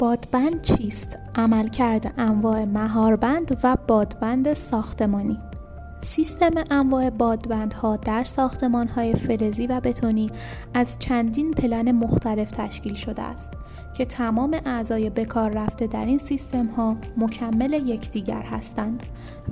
بادبند چیست؟ عملکرد انواع مهاربند و بادبند ساختمانی سیستم انواع بادبندها در ساختمانهای فلزی و بتونی از چندین پلن مختلف تشکیل شده است که تمام اعضای بکار رفته در این سیستم ها مکمل یکدیگر هستند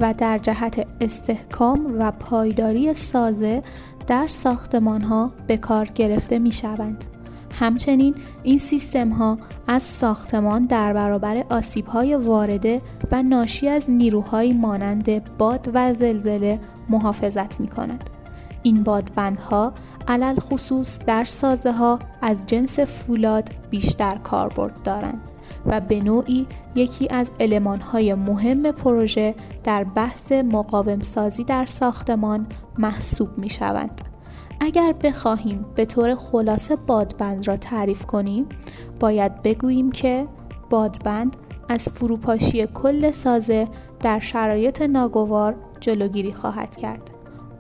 و در جهت استحکام و پایداری سازه در ساختمان ها به کار گرفته می شوند. همچنین این سیستم ها از ساختمان در برابر آسیب های وارده و ناشی از نیروهایی مانند باد و زلزله محافظت می کند. این بادبندها علل خصوص در سازه ها از جنس فولاد بیشتر کاربرد دارند و به نوعی یکی از علمان های مهم پروژه در بحث مقاوم سازی در ساختمان محسوب می شوند. اگر بخواهیم به طور خلاصه بادبند را تعریف کنیم باید بگوییم که بادبند از فروپاشی کل سازه در شرایط ناگوار جلوگیری خواهد کرد.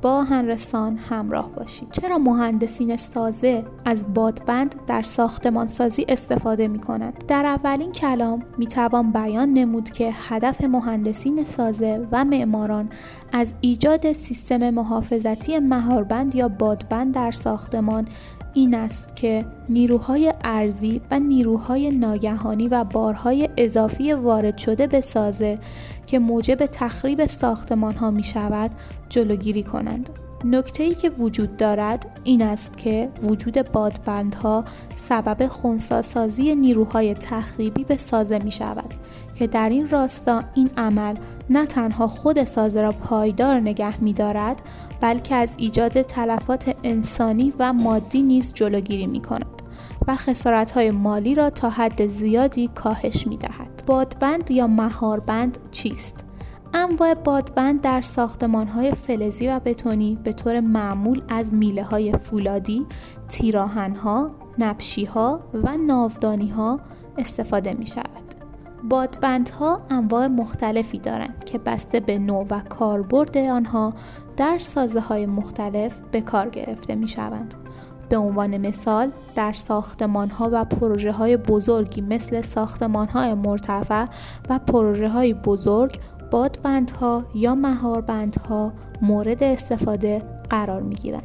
با آهنرسان همراه باشید چرا مهندسین سازه از بادبند در ساختمان سازی استفاده می کنند؟ در اولین کلام می توان بیان نمود که هدف مهندسین سازه و معماران از ایجاد سیستم محافظتی مهاربند یا بادبند در ساختمان این است که نیروهای ارزی و نیروهای ناگهانی و بارهای اضافی وارد شده به سازه که موجب تخریب ساختمان ها می شود جلوگیری کنند. نکته ای که وجود دارد این است که وجود بادبندها سبب خونساسازی نیروهای تخریبی به سازه می شود که در این راستا این عمل نه تنها خود سازه را پایدار نگه می دارد بلکه از ایجاد تلفات انسانی و مادی نیز جلوگیری می کند و خسارت های مالی را تا حد زیادی کاهش می دهد. بادبند یا مهاربند چیست؟ انواع بادبند در ساختمان های فلزی و بتونی به طور معمول از میله های فولادی، تیراهن ها، نبشی ها و ناودانی ها استفاده می شود. بادبندها انواع مختلفی دارند که بسته به نوع و کاربرد آنها در سازه های مختلف به کار گرفته می شوند. به عنوان مثال در ساختمان ها و پروژه های بزرگی مثل ساختمان های مرتفع و پروژه های بزرگ بادبندها یا مهاربندها مورد استفاده قرار می گیرند.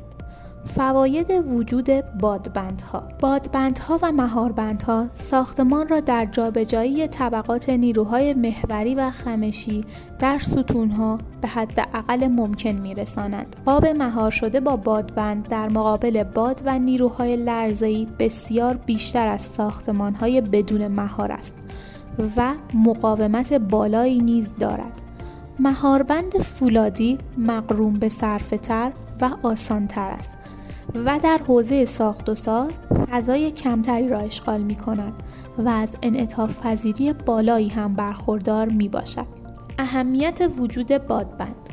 فواید وجود بادبندها. بادبندها و مهاربندها ساختمان را در جابجایی طبقات نیروهای محوری و خمشی در ستونها به حد اقل ممکن میرسانند. قاب مهار شده با بادبند در مقابل باد و نیروهای لرزه‌ای بسیار بیشتر از ساختمانهای بدون مهار است. و مقاومت بالایی نیز دارد مهاربند فولادی مقروم به صرفتر و آسانتر است و در حوزه ساخت و ساز فضای کمتری را اشغال می کند و از انعطاف پذیری بالایی هم برخوردار می باشد. اهمیت وجود بادبند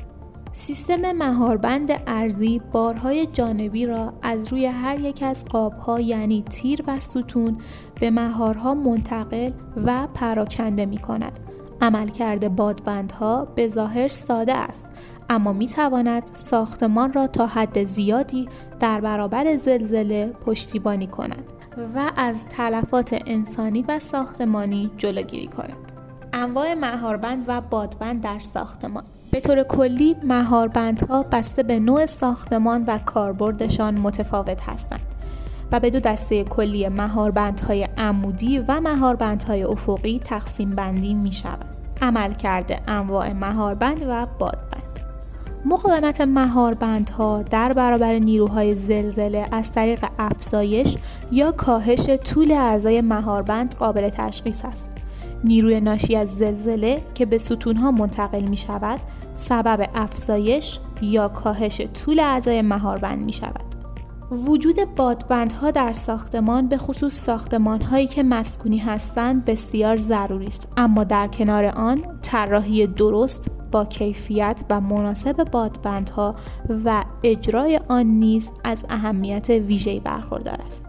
سیستم مهاربند ارزی بارهای جانبی را از روی هر یک از قابها یعنی تیر و ستون به مهارها منتقل و پراکنده می کند. عملکرد بادبندها به ظاهر ساده است اما می تواند ساختمان را تا حد زیادی در برابر زلزله پشتیبانی کند و از تلفات انسانی و ساختمانی جلوگیری کند. انواع مهاربند و بادبند در ساختمان به طور کلی مهاربندها بسته به نوع ساختمان و کاربردشان متفاوت هستند و به دو دسته کلی مهاربندهای عمودی و مهاربندهای افقی تقسیم بندی می شوند. عمل کرده انواع مهاربند و بادبند مقاومت مهاربندها در برابر نیروهای زلزله از طریق افزایش یا کاهش طول اعضای مهاربند قابل تشخیص است. نیروی ناشی از زلزله که به ستونها منتقل می شود سبب افزایش یا کاهش طول اعضای مهاربند می شود. وجود بادبندها در ساختمان به خصوص ساختمان هایی که مسکونی هستند بسیار ضروری است اما در کنار آن طراحی درست با کیفیت و مناسب بادبندها و اجرای آن نیز از اهمیت ویژه‌ای برخوردار است.